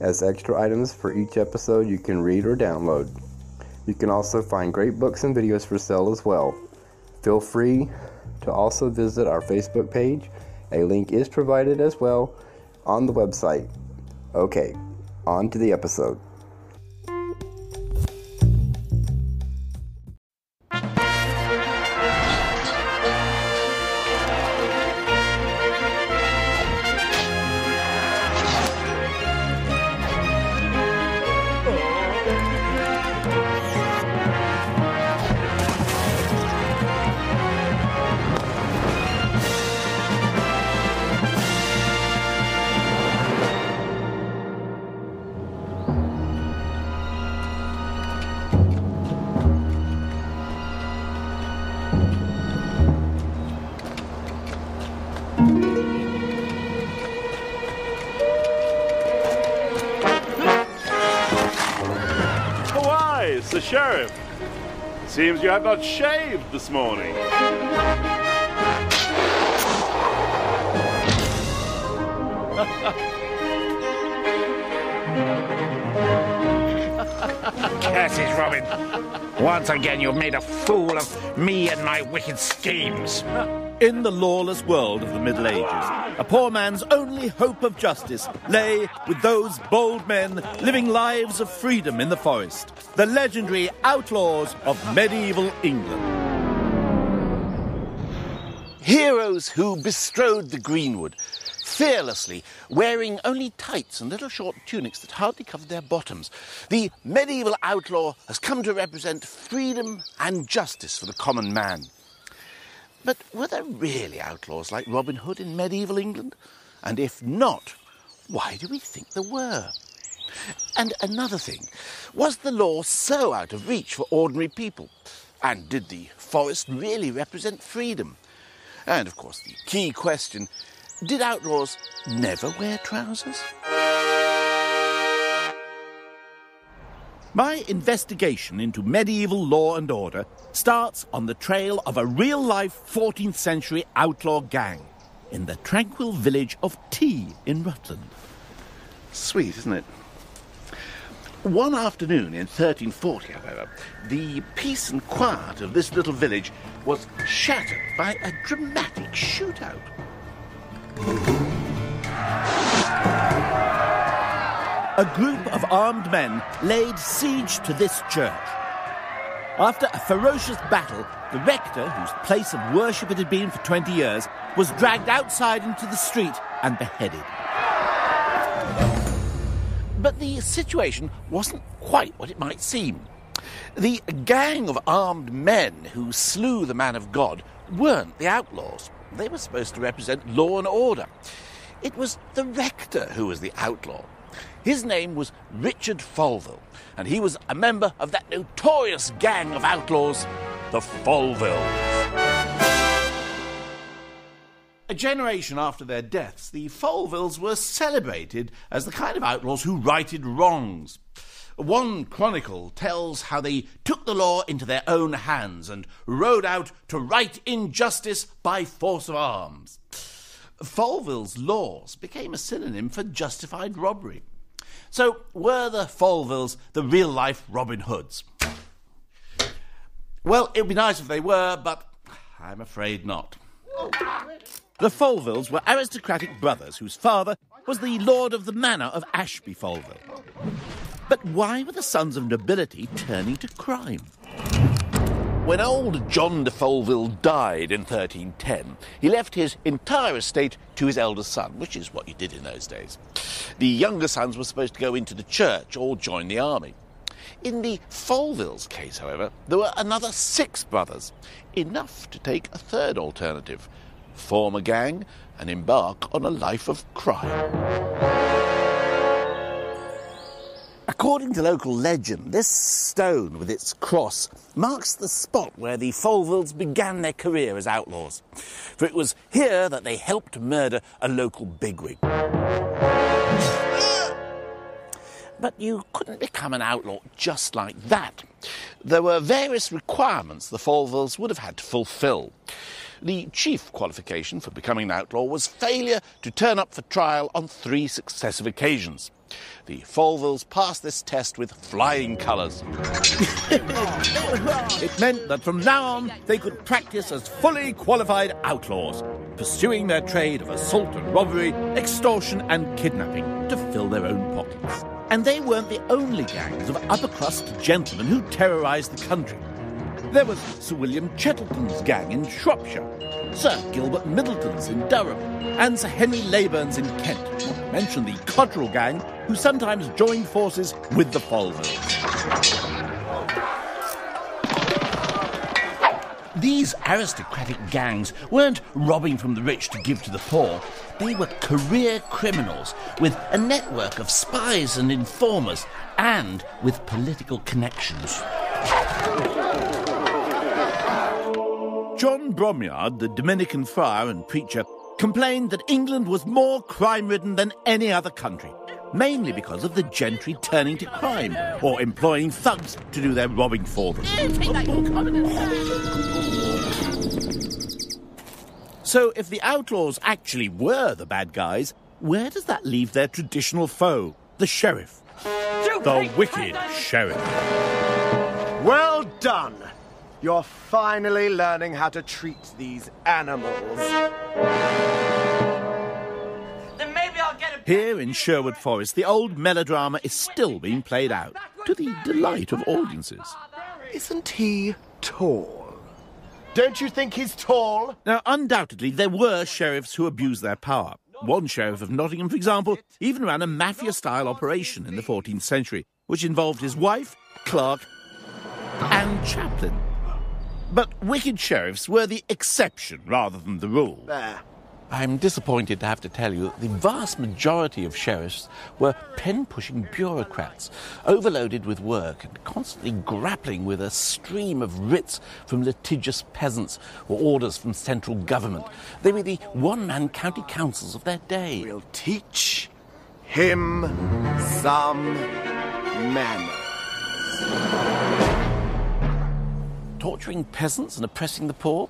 as extra items for each episode you can read or download. You can also find great books and videos for sale as well. Feel free to also visit our Facebook page. A link is provided as well on the website. Okay, on to the episode. Seems you have not shaved this morning. Curses, Robin. Once again, you've made a fool of me and my wicked schemes. In the lawless world of the Middle Ages, a poor man's only hope of justice lay with those bold men living lives of freedom in the forest, the legendary outlaws of medieval England. Heroes who bestrode the greenwood, fearlessly, wearing only tights and little short tunics that hardly covered their bottoms. The medieval outlaw has come to represent freedom and justice for the common man. But were there really outlaws like Robin Hood in medieval England? And if not, why do we think there were? And another thing, was the law so out of reach for ordinary people? And did the forest really represent freedom? And of course, the key question did outlaws never wear trousers? My investigation into medieval law and order starts on the trail of a real life 14th century outlaw gang in the tranquil village of Teigh in Rutland. Sweet, isn't it? One afternoon in 1340, however, the peace and quiet of this little village was shattered by a dramatic shootout. A group of armed men laid siege to this church. After a ferocious battle, the rector, whose place of worship it had been for 20 years, was dragged outside into the street and beheaded. But the situation wasn't quite what it might seem. The gang of armed men who slew the man of God weren't the outlaws. They were supposed to represent law and order. It was the rector who was the outlaw. His name was Richard Folville, and he was a member of that notorious gang of outlaws, the Folvilles. A generation after their deaths, the Folvilles were celebrated as the kind of outlaws who righted wrongs. One chronicle tells how they took the law into their own hands and rode out to right injustice by force of arms. Folville's laws became a synonym for justified robbery. So, were the Folvilles the real life Robin Hoods? Well, it would be nice if they were, but I'm afraid not. The Folvilles were aristocratic brothers whose father, was the lord of the manor of Ashby Folville. But why were the sons of nobility turning to crime? When old John de Folville died in 1310, he left his entire estate to his eldest son, which is what you did in those days. The younger sons were supposed to go into the church or join the army. In the Folvilles case, however, there were another six brothers, enough to take a third alternative form a gang and embark on a life of crime. According to local legend, this stone with its cross marks the spot where the Folvilles began their career as outlaws. For it was here that they helped murder a local bigwig. But you couldn't become an outlaw just like that. There were various requirements the Folvilles would have had to fulfill. The chief qualification for becoming an outlaw was failure to turn up for trial on three successive occasions. The Folvilles passed this test with flying colours. It meant that from now on they could practice as fully qualified outlaws, pursuing their trade of assault and robbery, extortion and kidnapping to fill their own pockets. And they weren't the only gangs of upper crust gentlemen who terrorised the country. There was Sir William Chettleton's gang in Shropshire, Sir Gilbert Middleton's in Durham, and Sir Henry Leyburn's in Kent, not to mention the Cotterell gang, who sometimes joined forces with the Folvilles. These aristocratic gangs weren't robbing from the rich to give to the poor. They were career criminals with a network of spies and informers and with political connections. John Bromyard, the Dominican friar and preacher, complained that England was more crime ridden than any other country, mainly because of the gentry turning to crime or employing thugs to do their robbing for them. So, if the outlaws actually were the bad guys, where does that leave their traditional foe, the sheriff? The wicked sheriff. Well done! You're finally learning how to treat these animals. Then maybe I'll get a. Here in Sherwood Forest, the old melodrama is still being played out, to the delight of audiences. Isn't he tall? Don't you think he's tall? Now, undoubtedly, there were sheriffs who abused their power. One sheriff of Nottingham, for example, even ran a mafia style operation in the 14th century, which involved his wife, clerk, and chaplain. But wicked sheriffs were the exception rather than the rule. There. I'm disappointed to have to tell you that the vast majority of sheriffs were pen pushing bureaucrats, overloaded with work and constantly grappling with a stream of writs from litigious peasants or orders from central government. They were the one man county councils of their day. We'll teach him some manners. Torturing peasants and oppressing the poor.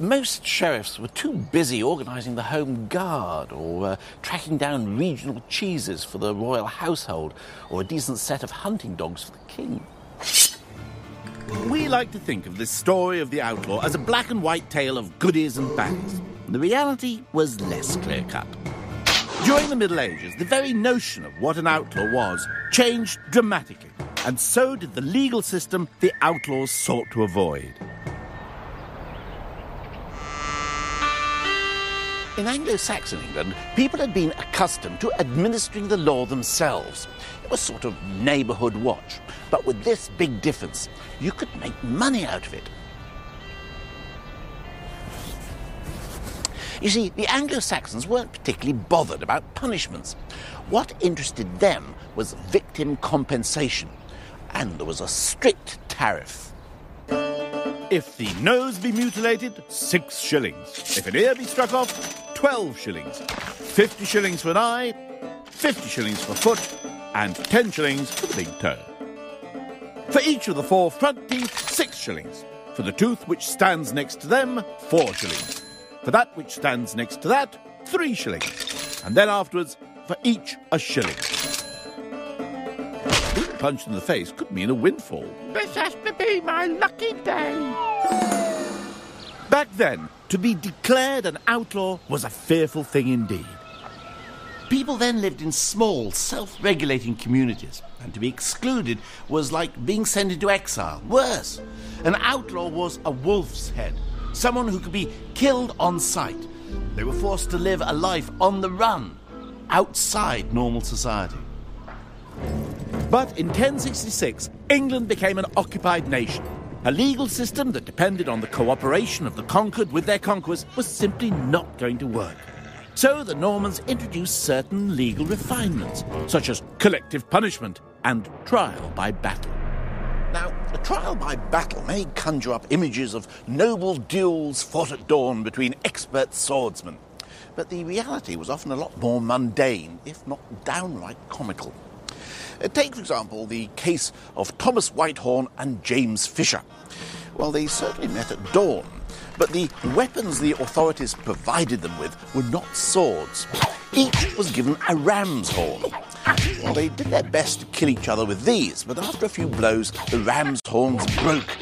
Most sheriffs were too busy organising the Home Guard or uh, tracking down regional cheeses for the royal household or a decent set of hunting dogs for the king. We like to think of this story of the outlaw as a black and white tale of goodies and bads. The reality was less clear cut. During the Middle Ages, the very notion of what an outlaw was changed dramatically, and so did the legal system the outlaws sought to avoid. In Anglo Saxon England, people had been accustomed to administering the law themselves. It was sort of neighbourhood watch. But with this big difference, you could make money out of it. You see, the Anglo Saxons weren't particularly bothered about punishments. What interested them was victim compensation, and there was a strict tariff. If the nose be mutilated, six shillings. If an ear be struck off, twelve shillings. Fifty shillings for an eye, fifty shillings for a foot, and ten shillings for the big toe. For each of the four front teeth, six shillings. For the tooth which stands next to them, four shillings. For that which stands next to that, three shillings. And then afterwards, for each a shilling. Being punched in the face could mean a windfall. This has to be my lucky day. Back then, to be declared an outlaw was a fearful thing indeed. People then lived in small, self regulating communities, and to be excluded was like being sent into exile. Worse, an outlaw was a wolf's head, someone who could be killed on sight. They were forced to live a life on the run, outside normal society. But in 1066, England became an occupied nation. A legal system that depended on the cooperation of the conquered with their conquerors was simply not going to work. So the Normans introduced certain legal refinements, such as collective punishment and trial by battle. Now, a trial by battle may conjure up images of noble duels fought at dawn between expert swordsmen, but the reality was often a lot more mundane, if not downright comical. Uh, Take, for example, the case of Thomas Whitehorn and James Fisher. Well, they certainly met at dawn, but the weapons the authorities provided them with were not swords. Each was given a ram's horn. Well, they did their best to kill each other with these, but after a few blows, the ram's horns broke,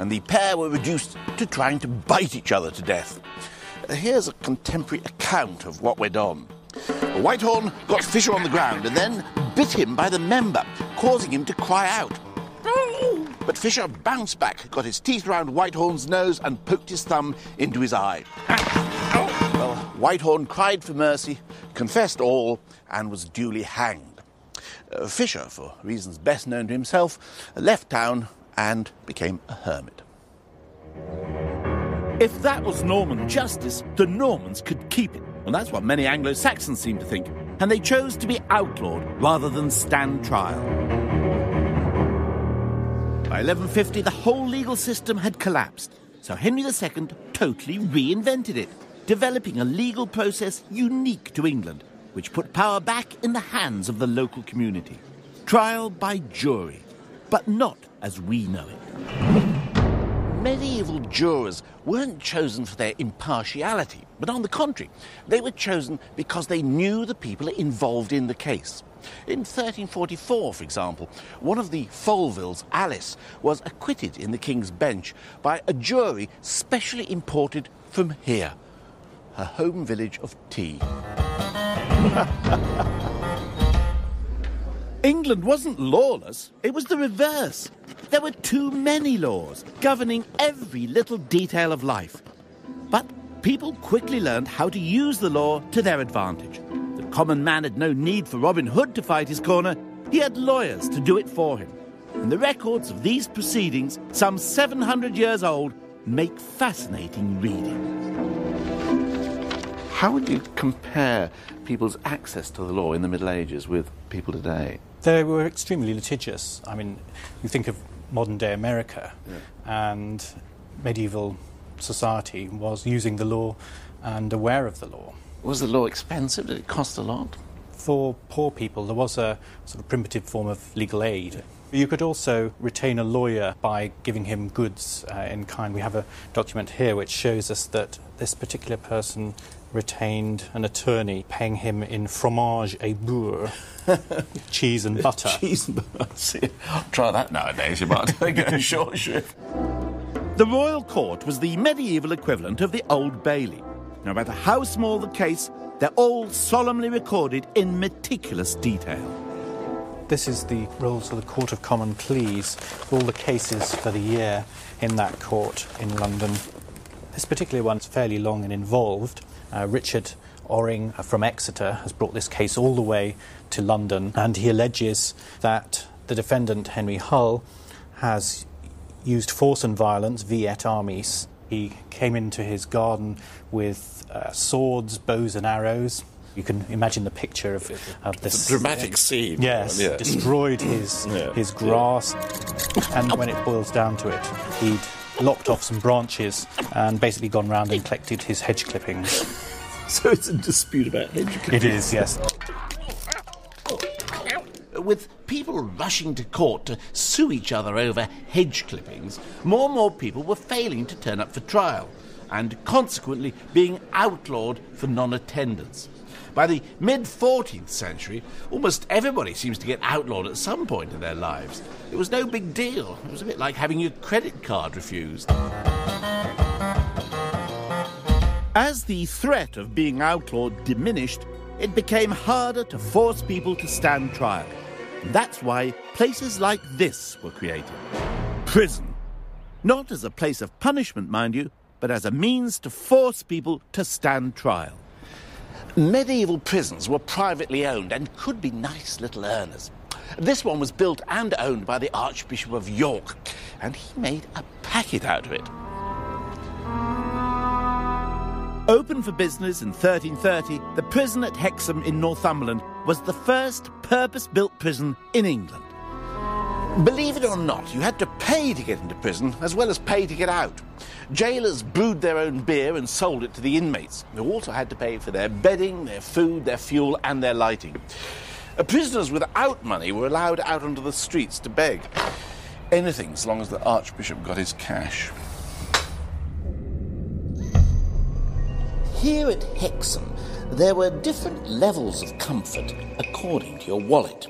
and the pair were reduced to trying to bite each other to death. Uh, Here's a contemporary account of what went on. Whitehorn got Fisher on the ground and then bit him by the member, causing him to cry out. But Fisher bounced back, got his teeth round Whitehorn's nose, and poked his thumb into his eye. Well, Whitehorn cried for mercy, confessed all, and was duly hanged. Uh, Fisher, for reasons best known to himself, left town and became a hermit. If that was Norman justice, the Normans could keep it. And that's what many Anglo Saxons seem to think. And they chose to be outlawed rather than stand trial. By 1150, the whole legal system had collapsed. So Henry II totally reinvented it, developing a legal process unique to England, which put power back in the hands of the local community. Trial by jury, but not as we know it. Medieval jurors weren't chosen for their impartiality, but on the contrary, they were chosen because they knew the people involved in the case. In 1344, for example, one of the Folvilles, Alice, was acquitted in the King's Bench by a jury specially imported from here, her home village of Teigh. England wasn't lawless, it was the reverse. There were too many laws governing every little detail of life. But people quickly learned how to use the law to their advantage. The common man had no need for Robin Hood to fight his corner, he had lawyers to do it for him. And the records of these proceedings, some 700 years old, make fascinating reading. How would you compare people's access to the law in the Middle Ages with people today? They were extremely litigious. I mean, you think of modern day America, and medieval society was using the law and aware of the law. Was the law expensive? Did it cost a lot? For poor people, there was a sort of primitive form of legal aid. You could also retain a lawyer by giving him goods uh, in kind. We have a document here which shows us that this particular person retained an attorney paying him in fromage et beurre, cheese and butter. Cheese and butter. Try that nowadays, you might get a short shrift. The royal court was the medieval equivalent of the Old Bailey. No matter how small the case, they're all solemnly recorded in meticulous detail. This is the rolls of the Court of Common Pleas, all the cases for the year in that court in London. This particular one's fairly long and involved. Uh, Richard Orring uh, from Exeter has brought this case all the way to London, and he alleges that the defendant, Henry Hull, has used force and violence, vi et armis. He came into his garden with uh, swords, bows, and arrows. You can imagine the picture of, of this dramatic scene. Yes, Yeah. destroyed his Yeah. his grass, and when it boils down to it, he'd lopped off some branches and basically gone round and collected his hedge clippings. So it's a dispute about hedge clippings. It is, yes. With people rushing to court to sue each other over hedge clippings, more and more people were failing to turn up for trial, and consequently being outlawed for non attendance. By the mid 14th century, almost everybody seems to get outlawed at some point in their lives. It was no big deal. It was a bit like having your credit card refused. As the threat of being outlawed diminished, it became harder to force people to stand trial. That's why places like this were created prison. Not as a place of punishment, mind you, but as a means to force people to stand trial. Medieval prisons were privately owned and could be nice little earners. This one was built and owned by the Archbishop of York, and he made a packet out of it. Open for business in 1330, the prison at Hexham in Northumberland was the first purpose built prison in England. Believe it or not, you had to pay to get into prison as well as pay to get out. Jailers brewed their own beer and sold it to the inmates, who also had to pay for their bedding, their food, their fuel, and their lighting. Uh, prisoners without money were allowed out onto the streets to beg. Anything, as long as the Archbishop got his cash. Here at Hexham, there were different levels of comfort according to your wallet.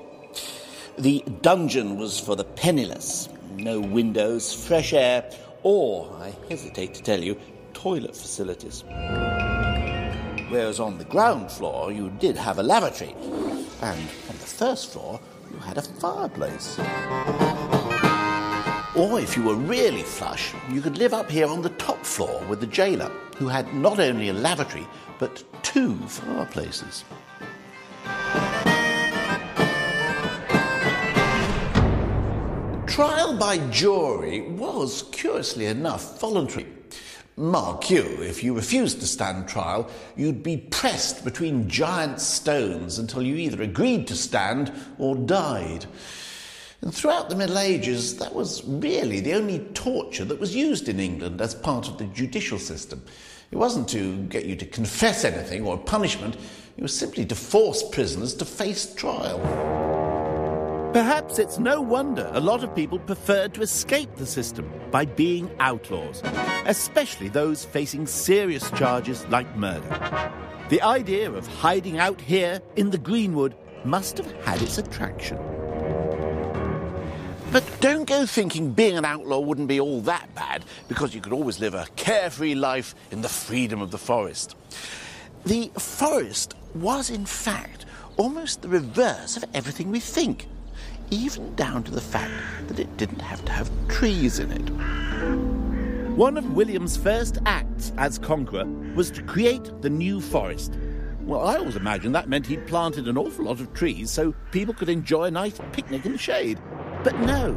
The dungeon was for the penniless. No windows, fresh air, or, I hesitate to tell you, toilet facilities. Whereas on the ground floor, you did have a lavatory, and on the first floor, you had a fireplace. Or if you were really flush, you could live up here on the top floor with the jailer, who had not only a lavatory, but two fireplaces. Trial by jury was, curiously enough, voluntary. Mark you, if you refused to stand trial, you'd be pressed between giant stones until you either agreed to stand or died. And throughout the Middle Ages, that was really the only torture that was used in England as part of the judicial system. It wasn't to get you to confess anything or punishment, it was simply to force prisoners to face trial. Perhaps it's no wonder a lot of people preferred to escape the system by being outlaws, especially those facing serious charges like murder. The idea of hiding out here in the Greenwood must have had its attraction. But don't go thinking being an outlaw wouldn't be all that bad, because you could always live a carefree life in the freedom of the forest. The forest was, in fact, almost the reverse of everything we think even down to the fact that it didn't have to have trees in it. One of William's first acts as conqueror was to create the New Forest. Well, I always imagined that meant he'd planted an awful lot of trees so people could enjoy a nice picnic in the shade. But no.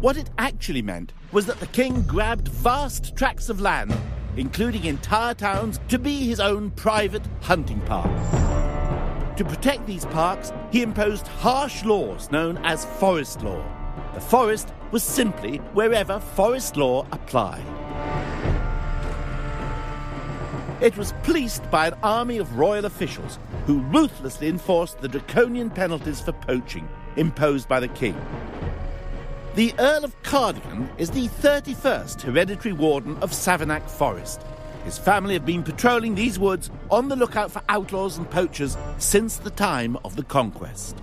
What it actually meant was that the king grabbed vast tracts of land, including entire towns, to be his own private hunting park. To protect these parks, he imposed harsh laws known as forest law. The forest was simply wherever forest law applied. It was policed by an army of royal officials who ruthlessly enforced the draconian penalties for poaching imposed by the king. The Earl of Cardigan is the 31st hereditary warden of Savernake Forest. His family have been patrolling these woods on the lookout for outlaws and poachers since the time of the conquest.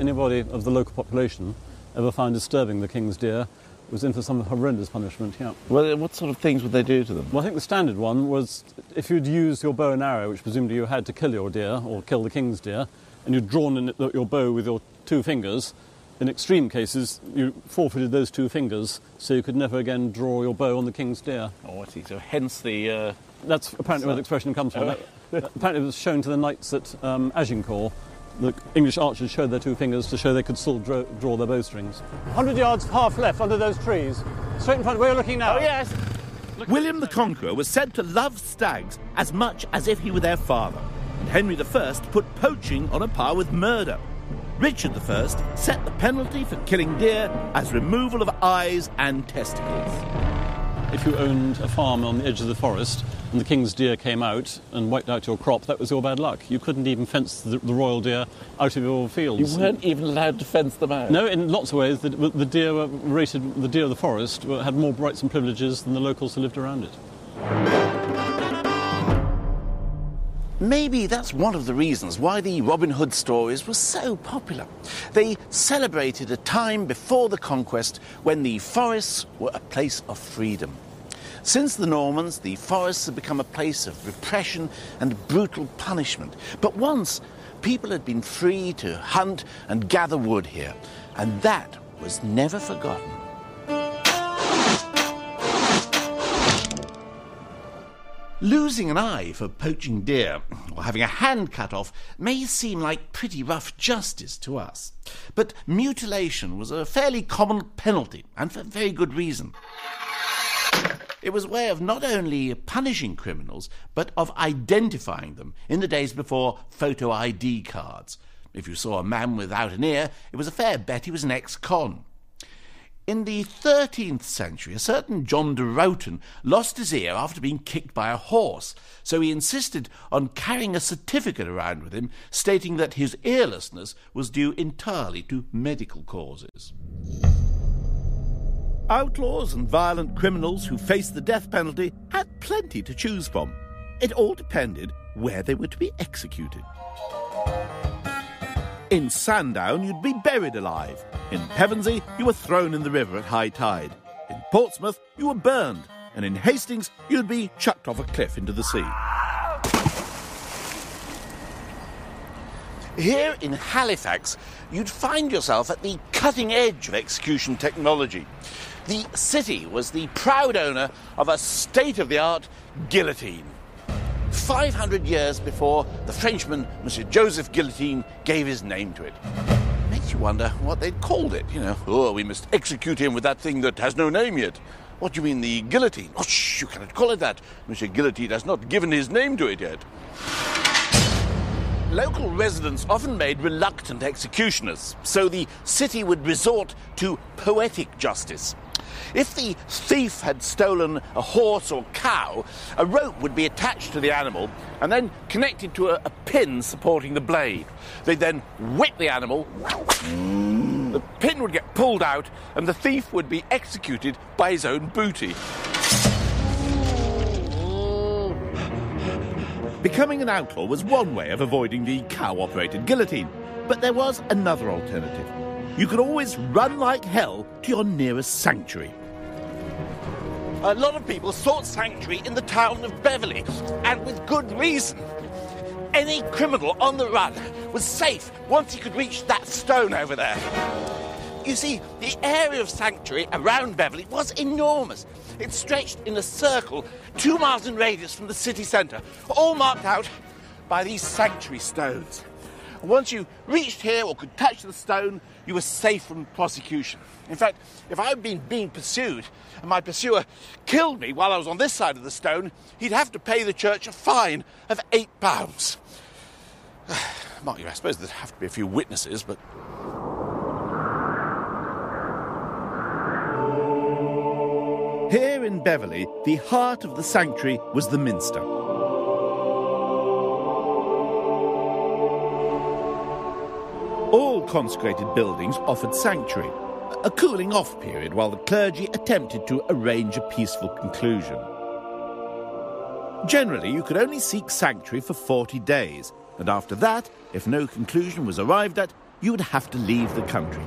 Anybody of the local population ever found disturbing the king's deer was in for some horrendous punishment, yeah. Well, uh, what sort of things would they do to them? Well, I think the standard one was if you'd used your bow and arrow, which presumably you had to kill your deer or kill the king's deer, and you'd drawn in your bow with your two fingers, in extreme cases, you forfeited those two fingers, so you could never again draw your bow on the king's deer. Oh, I see. So hence the... Uh, That's apparently where the expression comes from. Oh. apparently it was shown to the knights at um, Agincourt the English archers showed their two fingers to show they could still draw, draw their bowstrings. 100 yards half left under those trees, straight in front of where you're looking now. Oh, yes. William the Conqueror was said to love stags as much as if he were their father, and Henry I put poaching on a par with murder. Richard I set the penalty for killing deer as removal of eyes and testicles. If you owned a farm on the edge of the forest and the king's deer came out and wiped out your crop, that was your bad luck. You couldn't even fence the, the royal deer out of your fields. You weren't even allowed to fence them out. No, in lots of ways, the, the deer were rated. The deer of the forest had more rights and privileges than the locals who lived around it. Maybe that's one of the reasons why the Robin Hood stories were so popular. They celebrated a time before the conquest when the forests were a place of freedom. Since the Normans, the forests had become a place of repression and brutal punishment. But once, people had been free to hunt and gather wood here, and that was never forgotten. Losing an eye for poaching deer or having a hand cut off may seem like pretty rough justice to us, but mutilation was a fairly common penalty, and for very good reason. It was a way of not only punishing criminals, but of identifying them in the days before photo ID cards. If you saw a man without an ear, it was a fair bet he was an ex con. In the 13th century, a certain John de Rowton lost his ear after being kicked by a horse, so he insisted on carrying a certificate around with him stating that his earlessness was due entirely to medical causes. Outlaws and violent criminals who faced the death penalty had plenty to choose from. It all depended where they were to be executed. In Sandown, you'd be buried alive. In Pevensey, you were thrown in the river at high tide. In Portsmouth, you were burned. And in Hastings, you'd be chucked off a cliff into the sea. Here in Halifax, you'd find yourself at the cutting edge of execution technology. The city was the proud owner of a state of the art guillotine. 500 years before the Frenchman, Monsieur Joseph Guillotine, gave his name to it. Makes you wonder what they'd called it. You know, oh, we must execute him with that thing that has no name yet. What do you mean, the guillotine? Oh, shh, you cannot call it that. Monsieur Guillotine has not given his name to it yet. Local residents often made reluctant executioners, so the city would resort to poetic justice. If the thief had stolen a horse or cow, a rope would be attached to the animal and then connected to a, a pin supporting the blade. They'd then whip the animal, the pin would get pulled out, and the thief would be executed by his own booty. Becoming an outlaw was one way of avoiding the cow operated guillotine, but there was another alternative. You could always run like hell to your nearest sanctuary. A lot of people sought sanctuary in the town of Beverley, and with good reason. Any criminal on the run was safe once he could reach that stone over there. You see, the area of sanctuary around Beverley was enormous. It stretched in a circle two miles in radius from the city centre, all marked out by these sanctuary stones. Once you reached here or could touch the stone, you were safe from prosecution. In fact, if I'd been being pursued and my pursuer killed me while I was on this side of the stone, he'd have to pay the church a fine of eight pounds. Mark you, I suppose there'd have to be a few witnesses, but Here in Beverley, the heart of the sanctuary was the Minster. All consecrated buildings offered sanctuary, a cooling off period while the clergy attempted to arrange a peaceful conclusion. Generally, you could only seek sanctuary for 40 days, and after that, if no conclusion was arrived at, you would have to leave the country.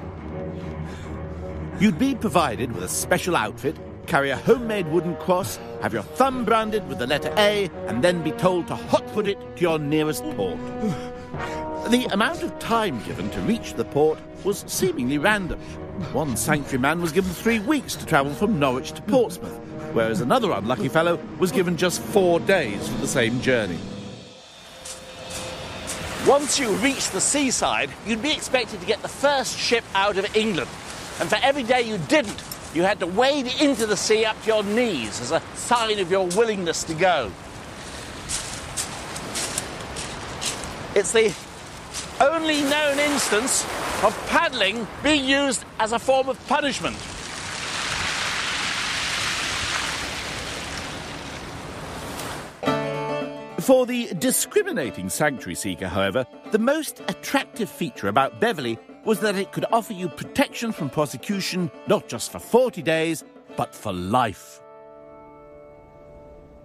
You'd be provided with a special outfit, carry a homemade wooden cross, have your thumb branded with the letter A, and then be told to hot foot it to your nearest port. The amount of time given to reach the port was seemingly random. One sanctuary man was given three weeks to travel from Norwich to Portsmouth, whereas another unlucky fellow was given just four days for the same journey. Once you reached the seaside, you'd be expected to get the first ship out of England. And for every day you didn't, you had to wade into the sea up to your knees as a sign of your willingness to go. It's the only known instance of paddling being used as a form of punishment. For the discriminating sanctuary seeker, however, the most attractive feature about Beverley was that it could offer you protection from prosecution not just for 40 days, but for life.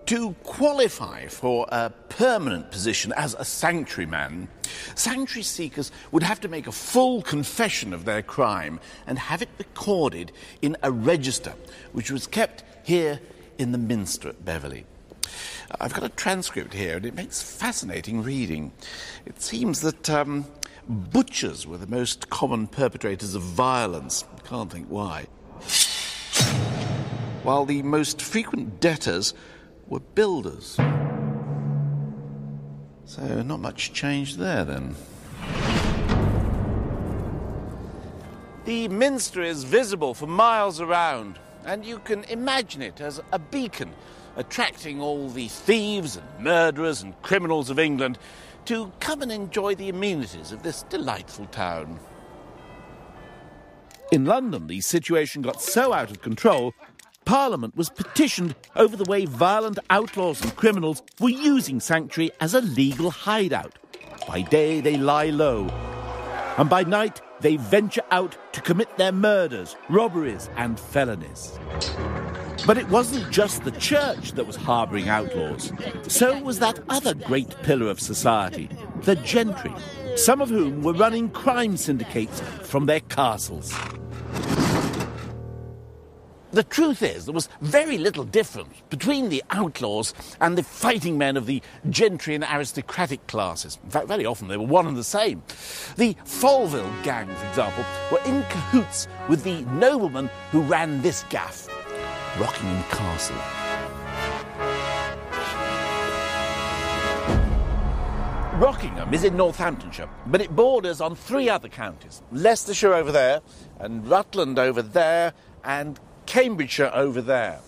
To qualify for a permanent position as a sanctuary man, sanctuary seekers would have to make a full confession of their crime and have it recorded in a register, which was kept here in the Minster at Beverley. I've got a transcript here, and it makes fascinating reading. It seems that um, butchers were the most common perpetrators of violence. Can't think why. While the most frequent debtors were builders. So, not much change there then. The Minster is visible for miles around, and you can imagine it as a beacon attracting all the thieves and murderers and criminals of England to come and enjoy the amenities of this delightful town. In London, the situation got so out of control, Parliament was petitioned over the way violent outlaws and criminals were using Sanctuary as a legal hideout. By day, they lie low, and by night, they venture out to commit their murders, robberies, and felonies. But it wasn't just the church that was harbouring outlaws. So was that other great pillar of society, the gentry, some of whom were running crime syndicates from their castles. The truth is, there was very little difference between the outlaws and the fighting men of the gentry and aristocratic classes. In fact, very often they were one and the same. The Folville gang, for example, were in cahoots with the nobleman who ran this gaff, Rockingham Castle. Rockingham is in Northamptonshire, but it borders on three other counties Leicestershire over there, and Rutland over there, and Cambridgeshire over there.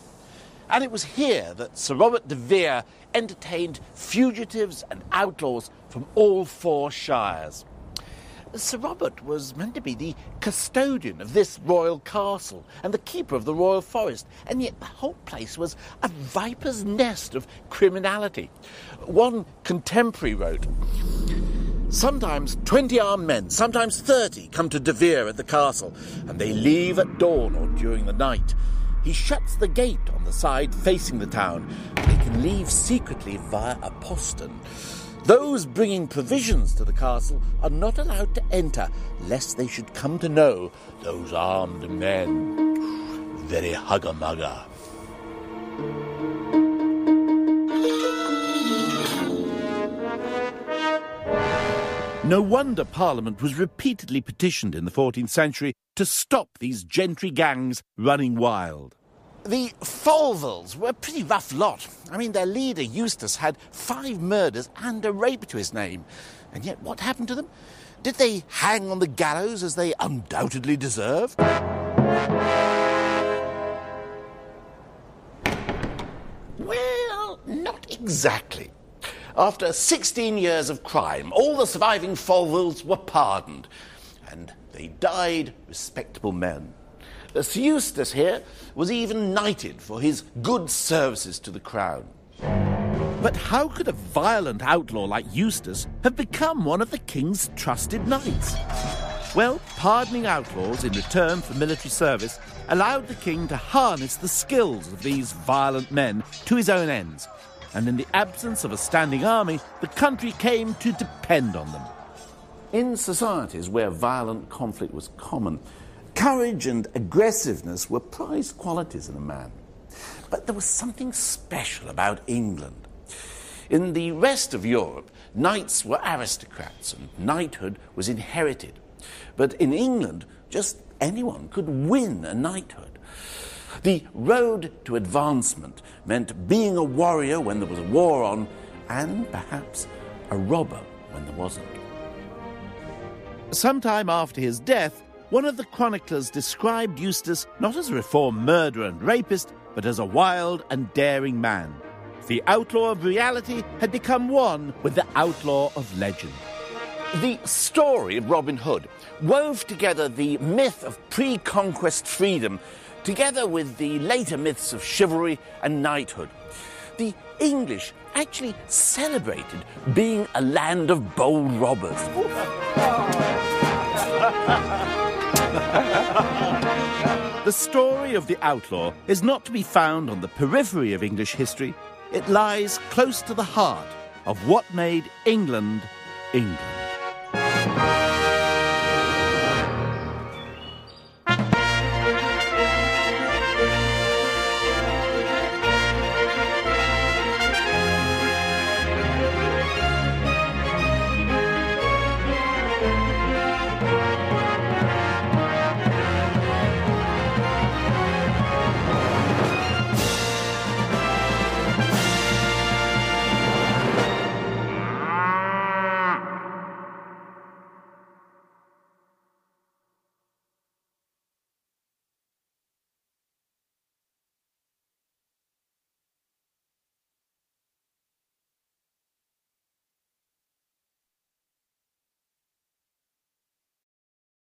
And it was here that Sir Robert de Vere entertained fugitives and outlaws from all four shires. Sir Robert was meant to be the custodian of this royal castle and the keeper of the royal forest, and yet the whole place was a viper's nest of criminality. One contemporary wrote, Sometimes 20 armed men, sometimes 30, come to De Vere at the castle, and they leave at dawn or during the night. He shuts the gate on the side facing the town. They can leave secretly via a postern. Those bringing provisions to the castle are not allowed to enter, lest they should come to know those armed men. Very hugger mugger. No wonder Parliament was repeatedly petitioned in the 14th century to stop these gentry gangs running wild. The Folvilles were a pretty rough lot. I mean, their leader, Eustace, had five murders and a rape to his name. And yet, what happened to them? Did they hang on the gallows as they undoubtedly deserved? Well, not exactly. After 16 years of crime, all the surviving Folvilles were pardoned, and they died respectable men. Sir Eustace here was even knighted for his good services to the crown. But how could a violent outlaw like Eustace have become one of the king's trusted knights? Well, pardoning outlaws in return for military service allowed the king to harness the skills of these violent men to his own ends. And in the absence of a standing army, the country came to depend on them. In societies where violent conflict was common, courage and aggressiveness were prized qualities in a man. But there was something special about England. In the rest of Europe, knights were aristocrats and knighthood was inherited. But in England, just anyone could win a knighthood. The road to advancement meant being a warrior when there was a war on, and perhaps a robber when there wasn't. Sometime after his death, one of the chroniclers described Eustace not as a reformed murderer and rapist, but as a wild and daring man. The outlaw of reality had become one with the outlaw of legend. The story of Robin Hood wove together the myth of pre conquest freedom together with the later myths of chivalry and knighthood. The English actually celebrated being a land of bold robbers. the story of the outlaw is not to be found on the periphery of English history. It lies close to the heart of what made England England.